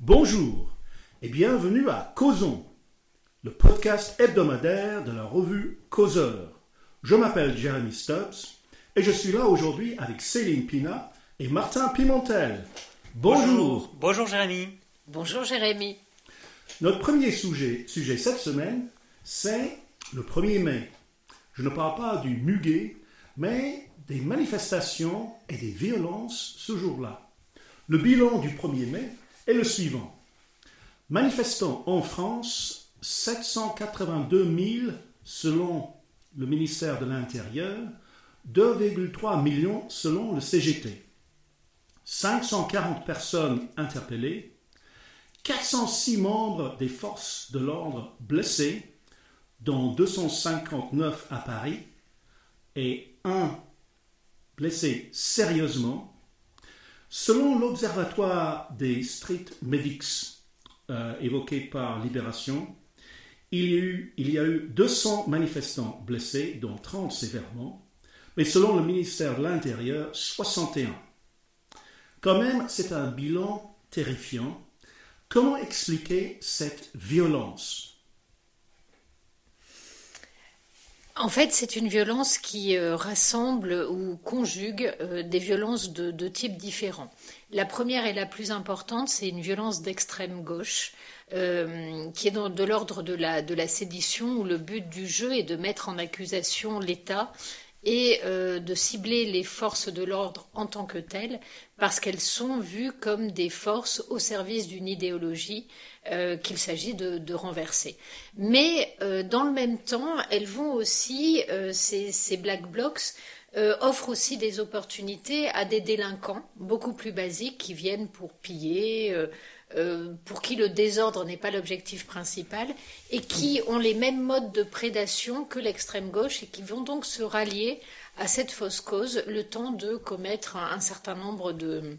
Bonjour et bienvenue à Causons, le podcast hebdomadaire de la revue Causeur. Je m'appelle Jeremy Stubbs et je suis là aujourd'hui avec Céline Pina et Martin Pimentel. Bonjour. Bonjour, Jérémy. Bonjour Jérémy. Notre premier sujet, sujet cette semaine, c'est le 1er mai. Je ne parle pas du muguet, mais des manifestations et des violences ce jour-là. Le bilan du 1er mai est le suivant. Manifestants en France, 782 000 selon le ministère de l'Intérieur, 2,3 millions selon le CGT. 540 personnes interpellées, 406 membres des forces de l'ordre blessés, dont 259 à Paris, et un blessé sérieusement. Selon l'Observatoire des Street Medics euh, évoqué par Libération, il y, a il y a eu 200 manifestants blessés, dont 30 sévèrement, mais selon le ministère de l'Intérieur, 61. Quand même, c'est un bilan terrifiant. Comment expliquer cette violence? En fait, c'est une violence qui euh, rassemble ou conjugue euh, des violences de, de, types différents. La première et la plus importante, c'est une violence d'extrême gauche, euh, qui est de l'ordre de la sédition, où le but du jeu est de mettre en accusation l'État et euh, de cibler les forces de l'ordre en tant que telles, parce qu'elles sont vues comme des forces au service d'une idéologie euh, qu'il s'agit de, de, renverser. Mais euh, dans le même temps, elles vont aussi, euh, ces, ces, black blocs, euh, offrent aussi des opportunités à des délinquants beaucoup plus basiques qui viennent pour piller euh, pour qui le désordre n'est pas l'objectif principal et qui ont les mêmes modes de prédation que l'extrême gauche et qui vont donc se rallier à cette fausse cause le temps de commettre un, certain nombre de,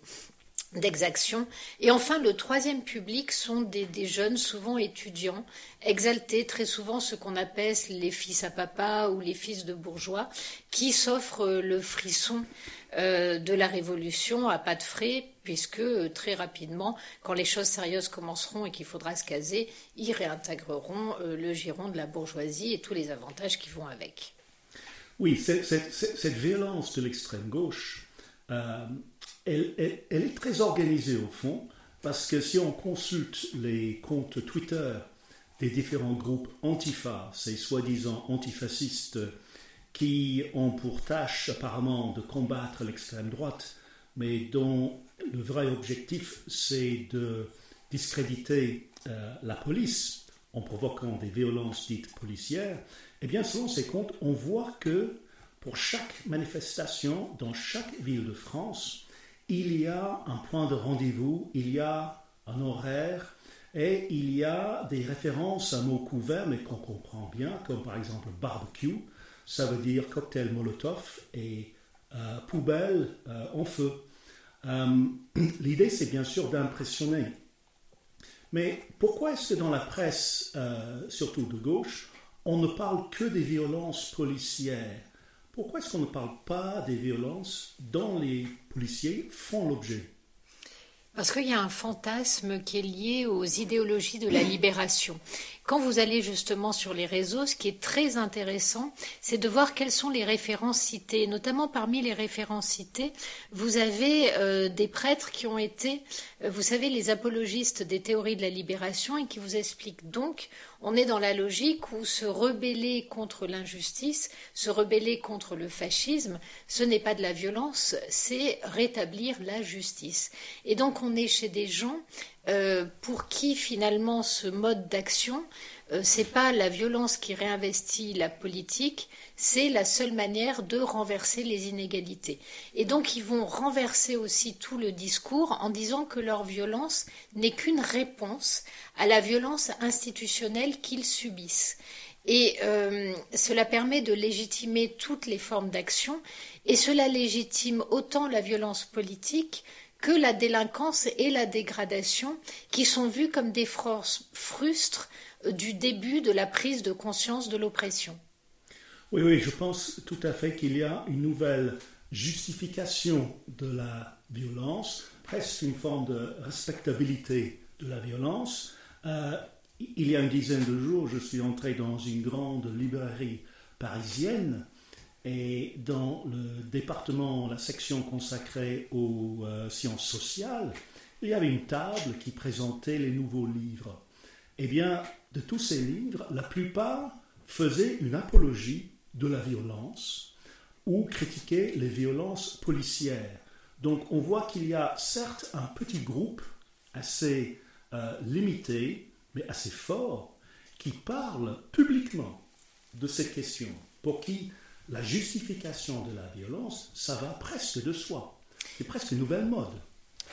d'exactions. Et enfin, le troisième public sont des, des, jeunes, souvent étudiants, exaltés, très souvent ce qu'on appelle les fils à papa ou les fils de bourgeois, qui s'offrent le frisson euh, de la Révolution à pas de frais, puisque euh, très rapidement, quand les choses sérieuses commenceront et qu'il faudra se caser, ils réintégreront euh, le giron de la bourgeoisie et tous les avantages qui vont avec. Oui, cette, violence de l'extrême gauche, elle, elle, elle, est très organisée au fond, parce que si on consulte les comptes Twitter des différents groupes antifa, ces soi-disant antifascistes qui ont pour tâche apparemment de combattre l'extrême droite, mais dont le vrai objectif c'est de discréditer euh, la police en provoquant des violences dites policières, eh bien selon ces comptes, on voit que pour chaque manifestation dans chaque ville de France, il y a un point de rendez-vous, il y a un horaire et il y a des références à mots couverts mais qu'on comprend bien, comme par exemple barbecue, ça veut dire cocktail Molotov et euh, poubelle euh, en feu. Euh, L'idée, c'est bien sûr d'impressionner. Mais pourquoi est-ce que dans la presse, euh, surtout de gauche, on ne parle que des violences policières? Pourquoi est-ce qu'on ne parle pas des violences dont les policiers font l'objet? Parce qu'il y a un fantasme qui est lié aux idéologies de la libération. Quand vous allez justement sur les réseaux, ce qui est très intéressant, c'est de voir quelles sont les références citées. Notamment parmi les références citées, vous avez euh, des prêtres qui ont été, euh, vous savez, les apologistes des théories de la libération et qui vous expliquent donc, on est dans la logique où se rebeller contre l'injustice, se rebeller contre le fascisme, ce n'est pas de la violence, c'est rétablir la justice. Et donc on est chez des gens euh, pour qui finalement ce mode d'action, euh, c'est pas la violence qui réinvestit la politique, c'est la seule manière de renverser les inégalités. Et donc ils vont renverser aussi tout le discours en disant que leur violence n'est qu'une réponse à la violence institutionnelle qu'ils subissent. Et euh, cela permet de légitimer toutes les formes d'action, et cela légitime autant la violence politique que la délinquance et la dégradation, qui sont vues comme des forces frustres du début de la prise de conscience de l'oppression. Oui, oui, je pense tout à fait qu'il y a une nouvelle justification de la violence, presque une forme de respectabilité de la violence. Euh, il y a une dizaine de jours, je suis entré dans une grande librairie parisienne et dans le département, la section consacrée aux euh, sciences sociales, il y avait une table qui présentait les nouveaux livres. Eh bien, de tous ces livres, la plupart faisaient une apologie de la violence ou critiquaient les violences policières. Donc on voit qu'il y a certes un petit groupe assez euh, limité, mais assez fort, qui parle publiquement de ces questions, pour qui la justification de la violence, ça va presque de soi. C'est presque une nouvelle mode.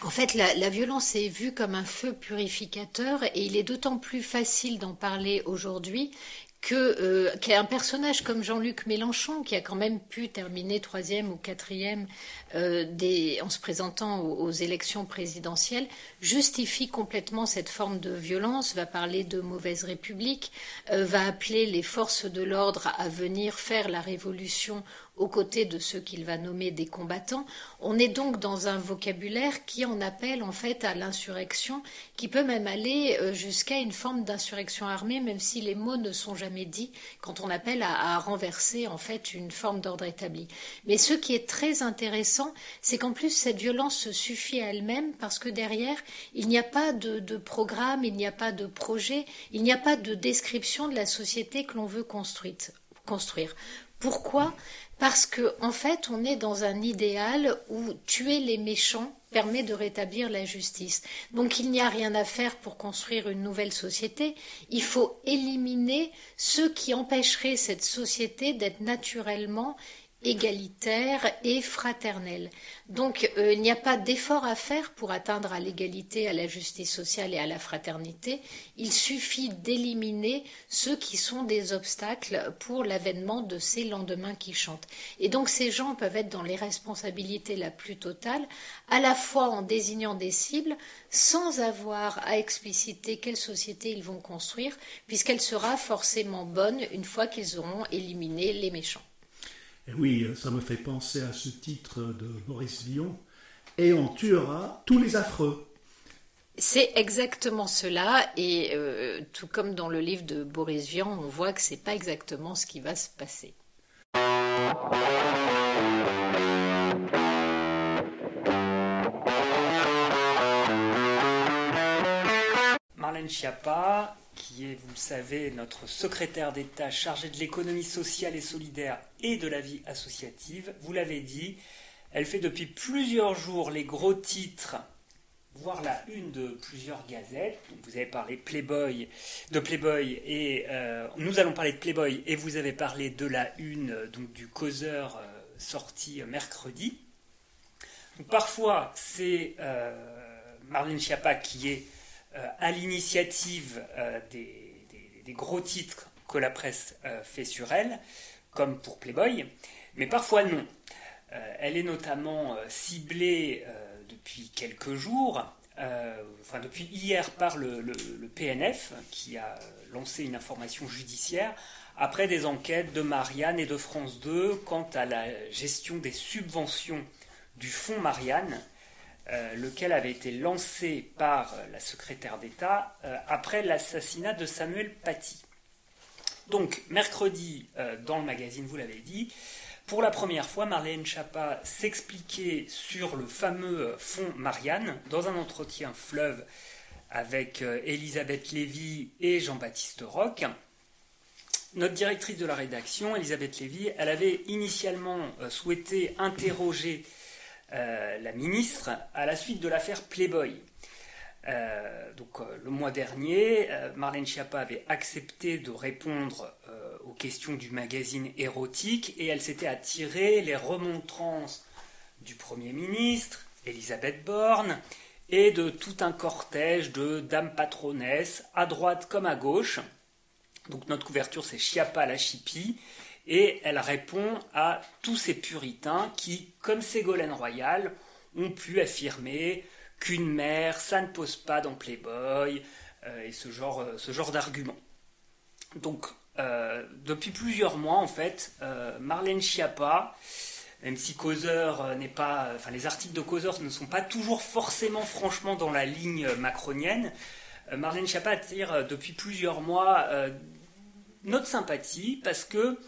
En fait, la, violence est vue comme un feu purificateur et il est d'autant plus facile d'en parler aujourd'hui que euh, qu'un personnage comme Jean-Luc Mélenchon, qui a quand même pu terminer troisième ou quatrième euh, en se présentant aux, élections présidentielles, justifie complètement cette forme de violence, va parler de mauvaise république, euh, va appeler les forces de l'ordre à venir faire la révolution aux côtés de ceux qu'il va nommer des combattants. On est donc dans un vocabulaire qui en appelle en fait à l'insurrection, qui peut même aller euh, jusqu'à une forme d'insurrection armée, même si les mots ne sont jamais dits quand on appelle à, renverser en fait une forme d'ordre établi. Mais ce qui est très intéressant, c'est qu'en plus cette violence se suffit à elle-même parce que derrière il n'y a pas de, de programme, il n'y a pas de projet, il n'y a pas de description de la société que l'on veut construire. Pourquoi? Parce que en fait, on est dans un idéal où tuer les méchants permet de rétablir la justice. Donc il n'y a rien à faire pour construire une nouvelle société. Il faut éliminer ceux qui empêcheraient cette société d'être naturellement égalitaire et fraternel. Donc euh, il n'y a pas d'effort à faire pour atteindre à l'égalité, à la justice sociale et à la fraternité. Il suffit d'éliminer ceux qui sont des obstacles pour l'avènement de ces lendemains qui chantent. Et donc ces gens peuvent être dans les responsabilités la plus totale, à la fois en désignant des cibles, sans avoir à expliciter quelle société ils vont construire, puisqu'elle sera forcément bonne une fois qu'ils auront éliminé les méchants. Et oui, ça me fait penser à ce titre de Boris Vian. Et on tuera tous les affreux. C'est exactement cela, et euh, tout comme dans le livre de Boris Vian, on voit que c'est pas exactement ce qui va se passer. Marlène Schiappa, qui est, vous le savez, notre secrétaire d'État chargé de l'économie sociale et solidaire et de la vie associative. Vous l'avez dit, elle fait depuis plusieurs jours les gros titres, voire la une de plusieurs gazettes. vous avez parlé Playboy, de Playboy et euh, nous allons parler de Playboy et vous avez parlé de la une donc du causeur euh, sorti mercredi. parfois c'est euh, Marlène Schiappa qui est à l'initiative euh, des, gros titres que la presse euh, fait sur elle, comme pour Playboy, mais parfois non. elle est notamment ciblée depuis quelques jours, enfin depuis hier par le, le, PNF, qui a lancé une information judiciaire après des enquêtes de Marianne et de France 2 quant à la gestion des subventions du fonds Marianne euh, lequel avait été lancé par la secrétaire d'État euh, après l'assassinat de Samuel Paty. Donc, mercredi, euh, dans le magazine, vous l'avez dit, pour la première fois, Marlène Schiappa s'expliquait sur le fameux fonds Marianne dans un entretien fleuve avec Elisabeth Lévy et Jean-Baptiste Roch. Notre directrice de la rédaction, Elisabeth Lévy, elle avait initialement souhaité interroger euh, la ministre à la suite de l'affaire Playboy. Euh, donc euh, le mois dernier, Marlène Schiappa avait accepté de répondre aux questions du magazine érotique et elle s'était attirée les remontrances du Premier ministre, Elisabeth Borne, et de tout un cortège de dames patronesses, à droite comme à gauche. Donc notre couverture c'est Chiappa la chipie, et elle répond à tous ces puritains qui, comme Ségolène Royal, ont pu affirmer qu'une mère, ça ne pose pas dans Playboy, euh, et ce genre, euh, ce d'argument. Donc, depuis plusieurs mois, en fait, Marlène Schiappa, même si n'est pas, enfin les articles de Causeur ne sont pas toujours forcément franchement dans la ligne macronienne, Marlène Schiappa attire depuis plusieurs mois notre sympathie parce que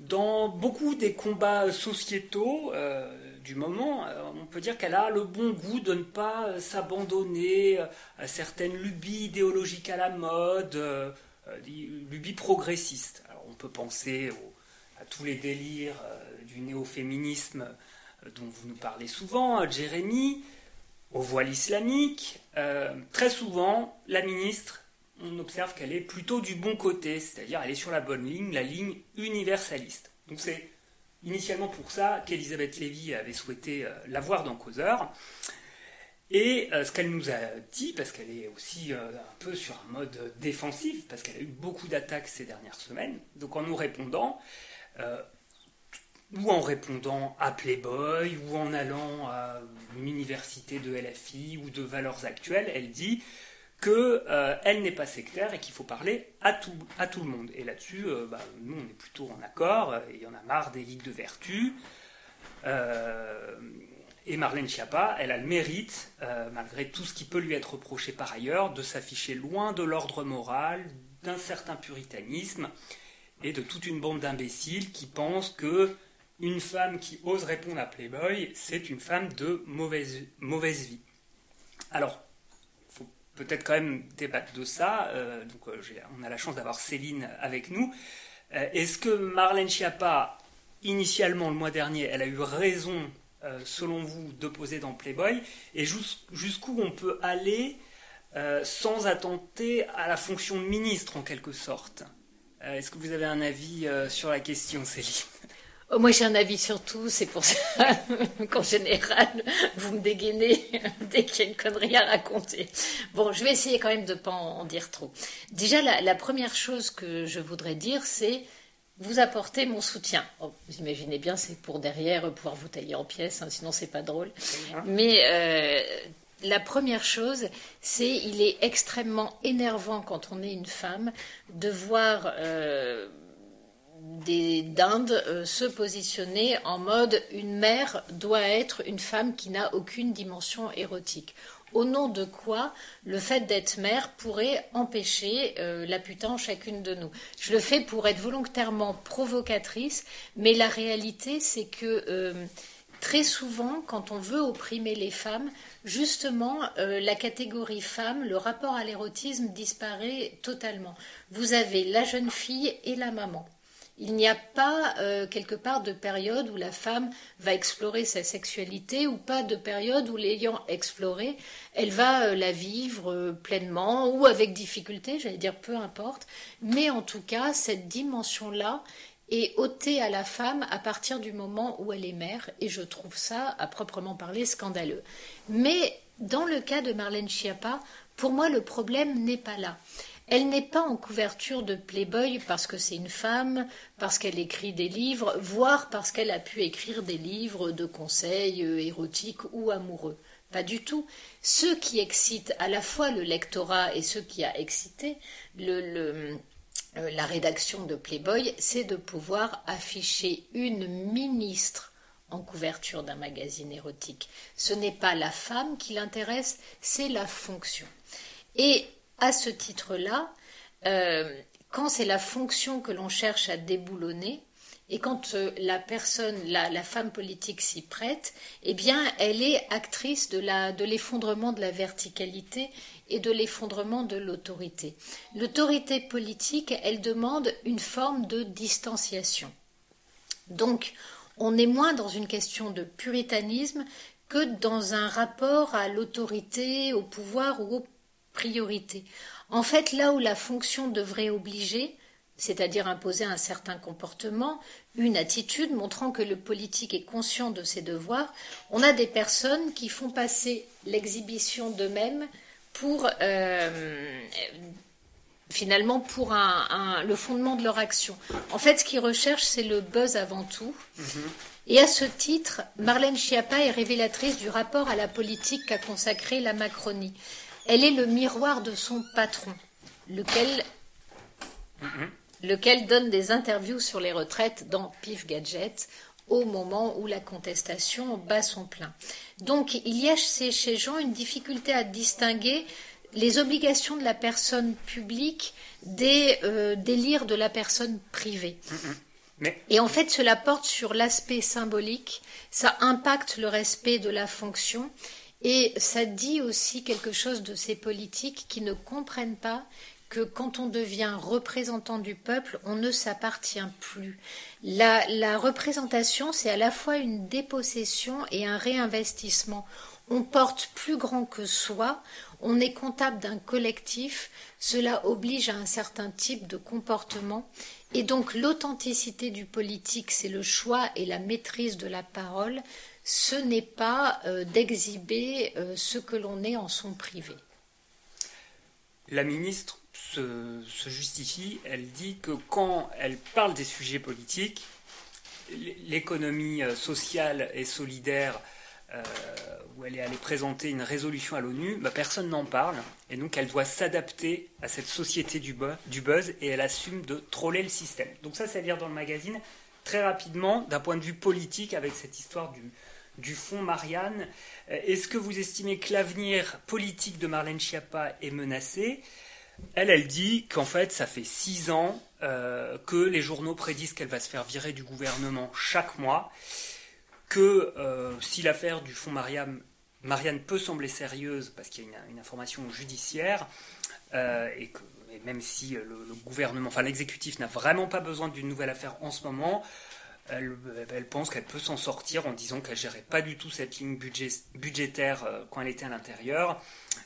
dans beaucoup des combats sociétaux euh, du moment, euh, on peut dire qu'elle a le bon goût de ne pas euh, s'abandonner à certaines lubies idéologiques à la mode, lubies progressistes. Alors on peut penser à tous les délires du néo-féminisme dont vous nous parlez souvent, Jérémy, au voile islamique. très souvent, la ministre on observe qu'elle est plutôt du bon côté, c'est-à-dire elle est sur la bonne ligne, la ligne universaliste. Donc c'est initialement pour ça qu'Elisabeth Lévy avait souhaité euh, la voir dans Causeur. Et euh, ce qu'elle nous a dit, parce qu'elle est aussi euh, un peu sur un mode défensif, parce qu'elle a eu beaucoup d'attaques ces dernières semaines, donc en nous répondant, ou en répondant à Playboy, ou en allant à une université de LFI ou de valeurs actuelles, elle dit qu'elle euh, n'est pas sectaire et qu'il faut parler à tout, à tout le monde. Et là-dessus, euh, bah, nous, on est plutôt en accord. Il y en a marre des ligues de vertu. Euh, et Marlène Schiappa, elle a le mérite, malgré tout ce qui peut lui être reproché par ailleurs, de s'afficher loin de l'ordre moral, d'un certain puritanisme et de toute une bande d'imbéciles qui pensent que une femme qui ose répondre à Playboy, c'est une femme de mauvaise, mauvaise vie. Alors, peut-être quand même débattre de ça. Euh, donc, euh, on a la chance d'avoir Céline avec nous. Euh, est-ce que Marlène Schiappa, initialement le mois dernier, elle a eu raison, selon vous, de poser dans Playboy? Et jusqu'où on peut aller sans attenter à la fonction de ministre, en quelque sorte? Est-ce que vous avez un avis sur la question, Céline? Oh, moi, j'ai un avis sur tout. C'est pour ça qu'en général, vous me dégainez dès qu'il y a une connerie à raconter. Bon, je vais essayer quand même de ne pas en dire trop. Déjà, la, première chose que je voudrais dire, c'est vous apporter mon soutien. Oh, vous imaginez bien, c'est pour derrière pouvoir vous tailler en pièces, hein, sinon c'est pas drôle. Mais euh, la première chose, c'est il est extrêmement énervant quand on est une femme de voir euh, des d'Inde euh, se positionner en mode une mère doit être une femme qui n'a aucune dimension érotique. Au nom de quoi le fait d'être mère pourrait empêcher euh, la putain chacune de nous. Je le fais pour être volontairement provocatrice, mais la réalité c'est que euh, très souvent, quand on veut opprimer les femmes, justement, la catégorie femme, le rapport à l'érotisme disparaît totalement. Vous avez la jeune fille et la maman. Il n'y a pas euh, quelque part de période où la femme va explorer sa sexualité ou pas de période où l'ayant explorée, elle va euh, la vivre euh, pleinement ou avec difficulté, j'allais dire peu importe. Mais en tout cas, cette dimension-là est ôtée à la femme à partir du moment où elle est mère et je trouve ça, à proprement parler, scandaleux. Mais dans le cas de Marlène Schiappa, pour moi, le problème n'est pas là. Elle n'est pas en couverture de Playboy parce que c'est une femme, parce qu'elle écrit des livres, voire parce qu'elle a pu écrire des livres de conseils euh, érotiques ou amoureux. Pas du tout. Ce qui excite à la fois le lectorat et ce qui a excité euh, la rédaction de Playboy, c'est de pouvoir afficher une ministre en couverture d'un magazine érotique. Ce n'est pas la femme qui l'intéresse, c'est la fonction. Et à ce titre-là, euh, quand c'est la fonction que l'on cherche à déboulonner, et quand euh, la personne, la, femme politique s'y prête, eh bien, elle est actrice de, de l'effondrement de la verticalité et de l'effondrement de l'autorité. L'autorité politique, elle demande une forme de distanciation. Donc, on est moins dans une question de puritanisme que dans un rapport à l'autorité, au pouvoir ou au priorité. En fait, là où la fonction devrait obliger, c'est-à-dire imposer un certain comportement, une attitude montrant que le politique est conscient de ses devoirs, on a des personnes qui font passer l'exhibition d'eux-mêmes pour euh, finalement pour le fondement de leur action. En fait, ce qu'ils recherchent, c'est le buzz avant tout. Mm-hmm. Et à ce titre, Marlène Schiappa est révélatrice du rapport à la politique qu'a consacré la Macronie. Elle est le miroir de son patron, lequel. lequel donne des interviews sur les retraites dans Pif Gadget au moment où la contestation bat son plein. Donc il y a chez Jean une difficulté à distinguer les obligations de la personne publique des euh, délires de la personne privée. Et en fait, cela porte sur l'aspect symbolique, ça impacte le respect de la fonction et ça dit aussi quelque chose de ces politiques qui ne comprennent pas que quand on devient représentant du peuple, on ne s'appartient plus. La, la représentation, c'est à la fois une dépossession et un réinvestissement. On porte plus grand que soi, on est comptable d'un collectif, cela oblige à un certain type de comportement. Et donc l'authenticité du politique, c'est le choix et la maîtrise de la parole, ce n'est pas euh, d'exhiber euh, ce que l'on est en son privé. La ministre se, justifie, elle dit que quand elle parle des sujets politiques, l'économie euh, sociale et solidaire, où elle est allée présenter une résolution à l'ONU, bah, personne n'en parle, et donc elle doit s'adapter à cette société du, du buzz, et elle assume de troller le système. Donc ça, c'est à dire dans le magazine, très rapidement, d'un point de vue politique, avec cette histoire du, fonds Marianne. Euh, est-ce que vous estimez que l'avenir politique de Marlène Schiappa est menacé? Elle, elle dit qu'en fait, ça fait six ans euh, que les journaux prédisent qu'elle va se faire virer du gouvernement chaque mois, que euh, si l'affaire du fonds Marianne, peut sembler sérieuse parce qu'il y a une, information judiciaire, et que même si le, le gouvernement, enfin l'exécutif n'a vraiment pas besoin d'une nouvelle affaire en ce moment, elle, pense qu'elle peut s'en sortir en disant qu'elle gérait pas du tout cette ligne budgétaire euh, quand elle était à l'intérieur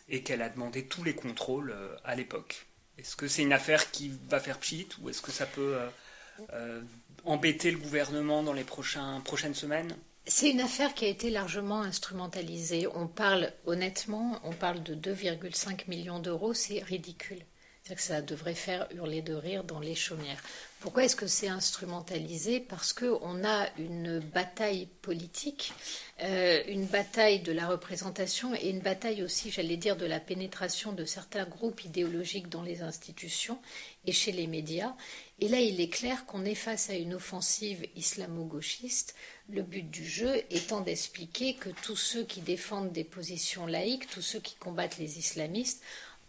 et qu'elle a demandé tous les contrôles euh, à l'époque. Est-ce que c'est une affaire qui va faire pchit ou est-ce que ça peut euh, embêter le gouvernement dans les prochaines semaines? C'est une affaire qui a été largement instrumentalisée. On parle honnêtement, on parle de 2,5 millions d'euros, c'est ridicule. C'est-à-dire que ça devrait faire hurler de rire dans les chaumières. Pourquoi est-ce que c'est instrumentalisé? Parce qu'on a une bataille politique, euh, une bataille de la représentation et une bataille aussi, j'allais dire, de la pénétration de certains groupes idéologiques dans les institutions et chez les médias. Et là, il est clair qu'on est face à une offensive islamo-gauchiste, le but du jeu étant d'expliquer que tous ceux qui défendent des positions laïques, tous ceux qui combattent les islamistes,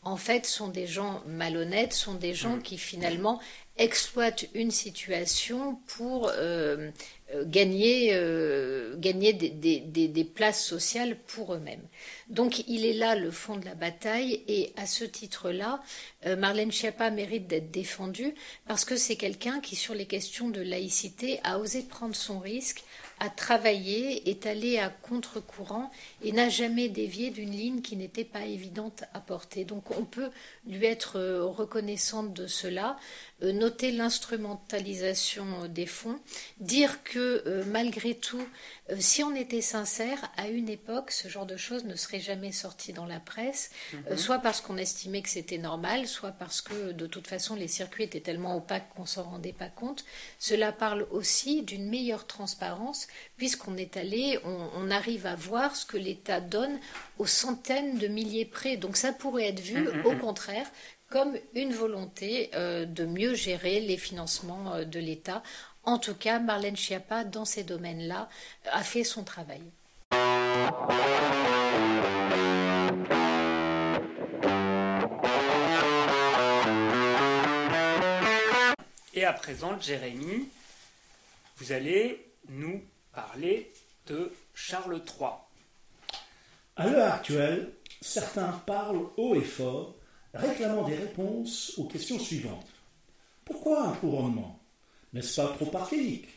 en fait, sont des gens malhonnêtes, sont des gens mmh. qui finalement exploitent une situation pour euh, euh, gagner, euh, gagner des, places sociales pour eux-mêmes. Donc il est là le fond de la bataille et à ce titre-là, Marlène Schiappa mérite d'être défendue parce que c'est quelqu'un qui, sur les questions de laïcité, a osé prendre son risque, a travaillé, est allé à contre-courant et n'a jamais dévié d'une ligne qui n'était pas évidente à porter. Donc on peut lui être reconnaissante de cela. Euh, noter l'instrumentalisation des fonds, dire que euh, malgré tout, euh, si on était sincère, à une époque, ce genre de choses ne serait jamais sorti dans la presse, mhm. soit parce qu'on estimait que c'était normal, soit parce que de toute façon les circuits étaient tellement opaques qu'on s'en rendait pas compte. Cela parle aussi d'une meilleure transparence, puisqu'on est allé, on, on, arrive à voir ce que l'État donne aux centaines de milliers près. Donc ça pourrait être vu, mhm, au mhm. contraire, comme une volonté euh, de mieux gérer les financements euh, de l'État. En tout cas, Marlène Schiappa, dans ces domaines-là, a fait son travail. Et à présent, Jérémy, vous allez nous parler de Charles III. À l'heure actuelle, certains parlent haut et fort réclamant des réponses aux questions suivantes. Pourquoi un couronnement? N'est-ce pas trop archaïque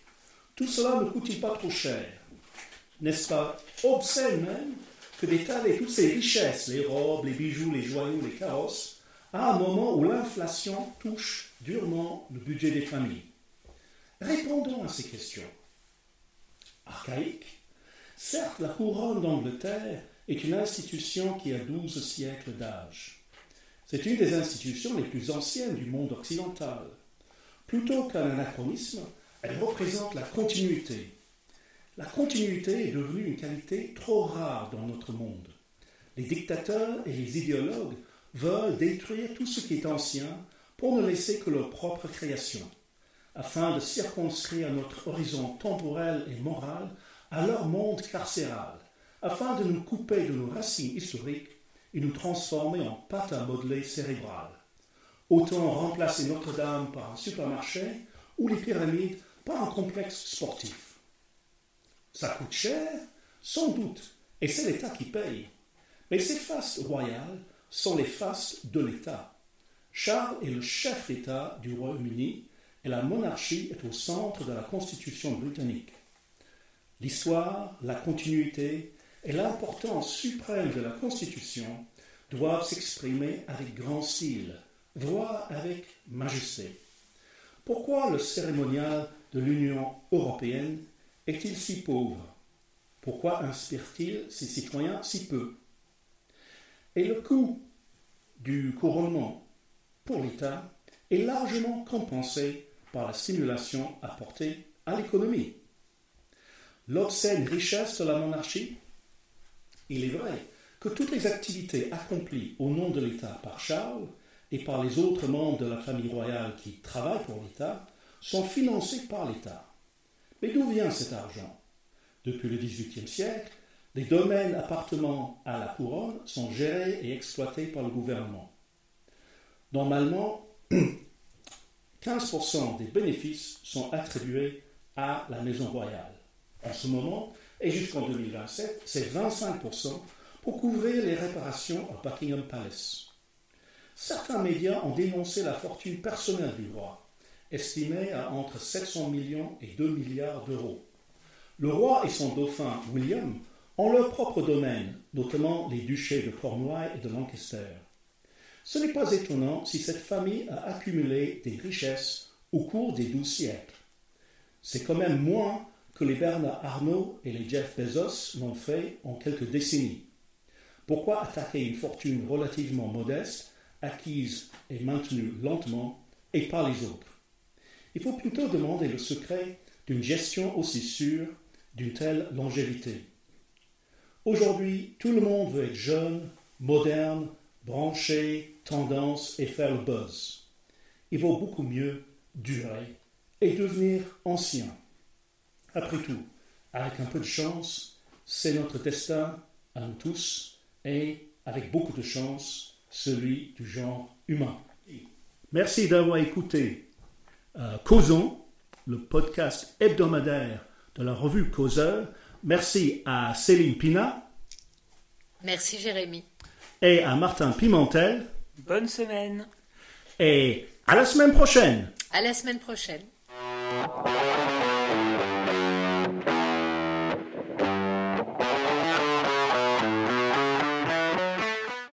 Tout cela ne coûte-t-il pas trop cher? N'est-ce pas obscène même que d'étaler toutes ces richesses, les robes, les bijoux, les joyaux, les carrosses, à un moment où l'inflation touche durement le budget des familles? Répondons à ces questions. Archaïque Certes, la couronne d'Angleterre est une institution qui a douze siècles d'âge. C'est une des institutions les plus anciennes du monde occidental. Plutôt qu'un anachronisme, elle représente la continuité. La continuité est devenue une qualité trop rare dans notre monde. Les dictateurs et les idéologues veulent détruire tout ce qui est ancien pour ne laisser que leur propre création, afin de circonscrire notre horizon temporel et moral à leur monde carcéral, afin de nous couper de nos racines historiques et nous transformer en pâte à modeler cérébrale. Autant remplacer Notre-Dame par un supermarché ou les pyramides par un complexe sportif. Ça coûte cher, sans doute, et c'est l'État qui paye. Mais ces fastes royales sont les fastes de l'État. Charles est le chef d'État du Royaume-Uni et la monarchie est au centre de la Constitution britannique. L'histoire, la continuité et l'importance suprême de la Constitution doivent s'exprimer avec grand style, voire avec majesté. Pourquoi le cérémonial de l'Union européenne est-il si pauvre? Pourquoi inspire-t-il ses citoyens si peu? Et le coût du couronnement pour l'État? Est largement compensé par la stimulation apportée à l'économie. L'obscène richesse de la monarchie Il est vrai que toutes les activités accomplies au nom de l'État par Charles et par les autres membres de la famille royale qui travaillent pour l'État sont financées par l'État. Mais d'où vient cet argent? Depuis le XVIIIe siècle, les domaines appartenant à la couronne sont gérés et exploités par le gouvernement. Normalement, 15% des bénéfices sont attribués à la Maison royale. En ce moment, et jusqu'en 2027, c'est 25% pour couvrir les réparations à Buckingham Palace. Certains médias ont dénoncé la fortune personnelle du roi, estimée à entre 700 millions et 2 milliards d'euros. Le roi et son dauphin William ont leur propre domaine, notamment les duchés de Cornouailles et de Lancaster. Ce n'est pas étonnant si cette famille a accumulé des richesses au cours des douze siècles. C'est quand même moins que les Bernard Arnault et les Jeff Bezos l'ont fait en quelques décennies. Pourquoi attaquer une fortune relativement modeste, acquise et maintenue lentement, et pas les autres? Il faut plutôt demander le secret d'une gestion aussi sûre, d'une telle longévité. Aujourd'hui, tout le monde veut être jeune, moderne, branché, tendance et faire le buzz. Il vaut beaucoup mieux durer et devenir ancien. Après tout, avec un peu de chance, c'est notre destin à nous tous et, avec beaucoup de chance, celui du genre humain. Merci d'avoir écouté euh, Causons, le podcast hebdomadaire de la revue Causeur. Merci à Céline Pina. Merci Jérémy. Et à Martin Pimentel. Bonne semaine. Et à la semaine prochaine. À la semaine prochaine.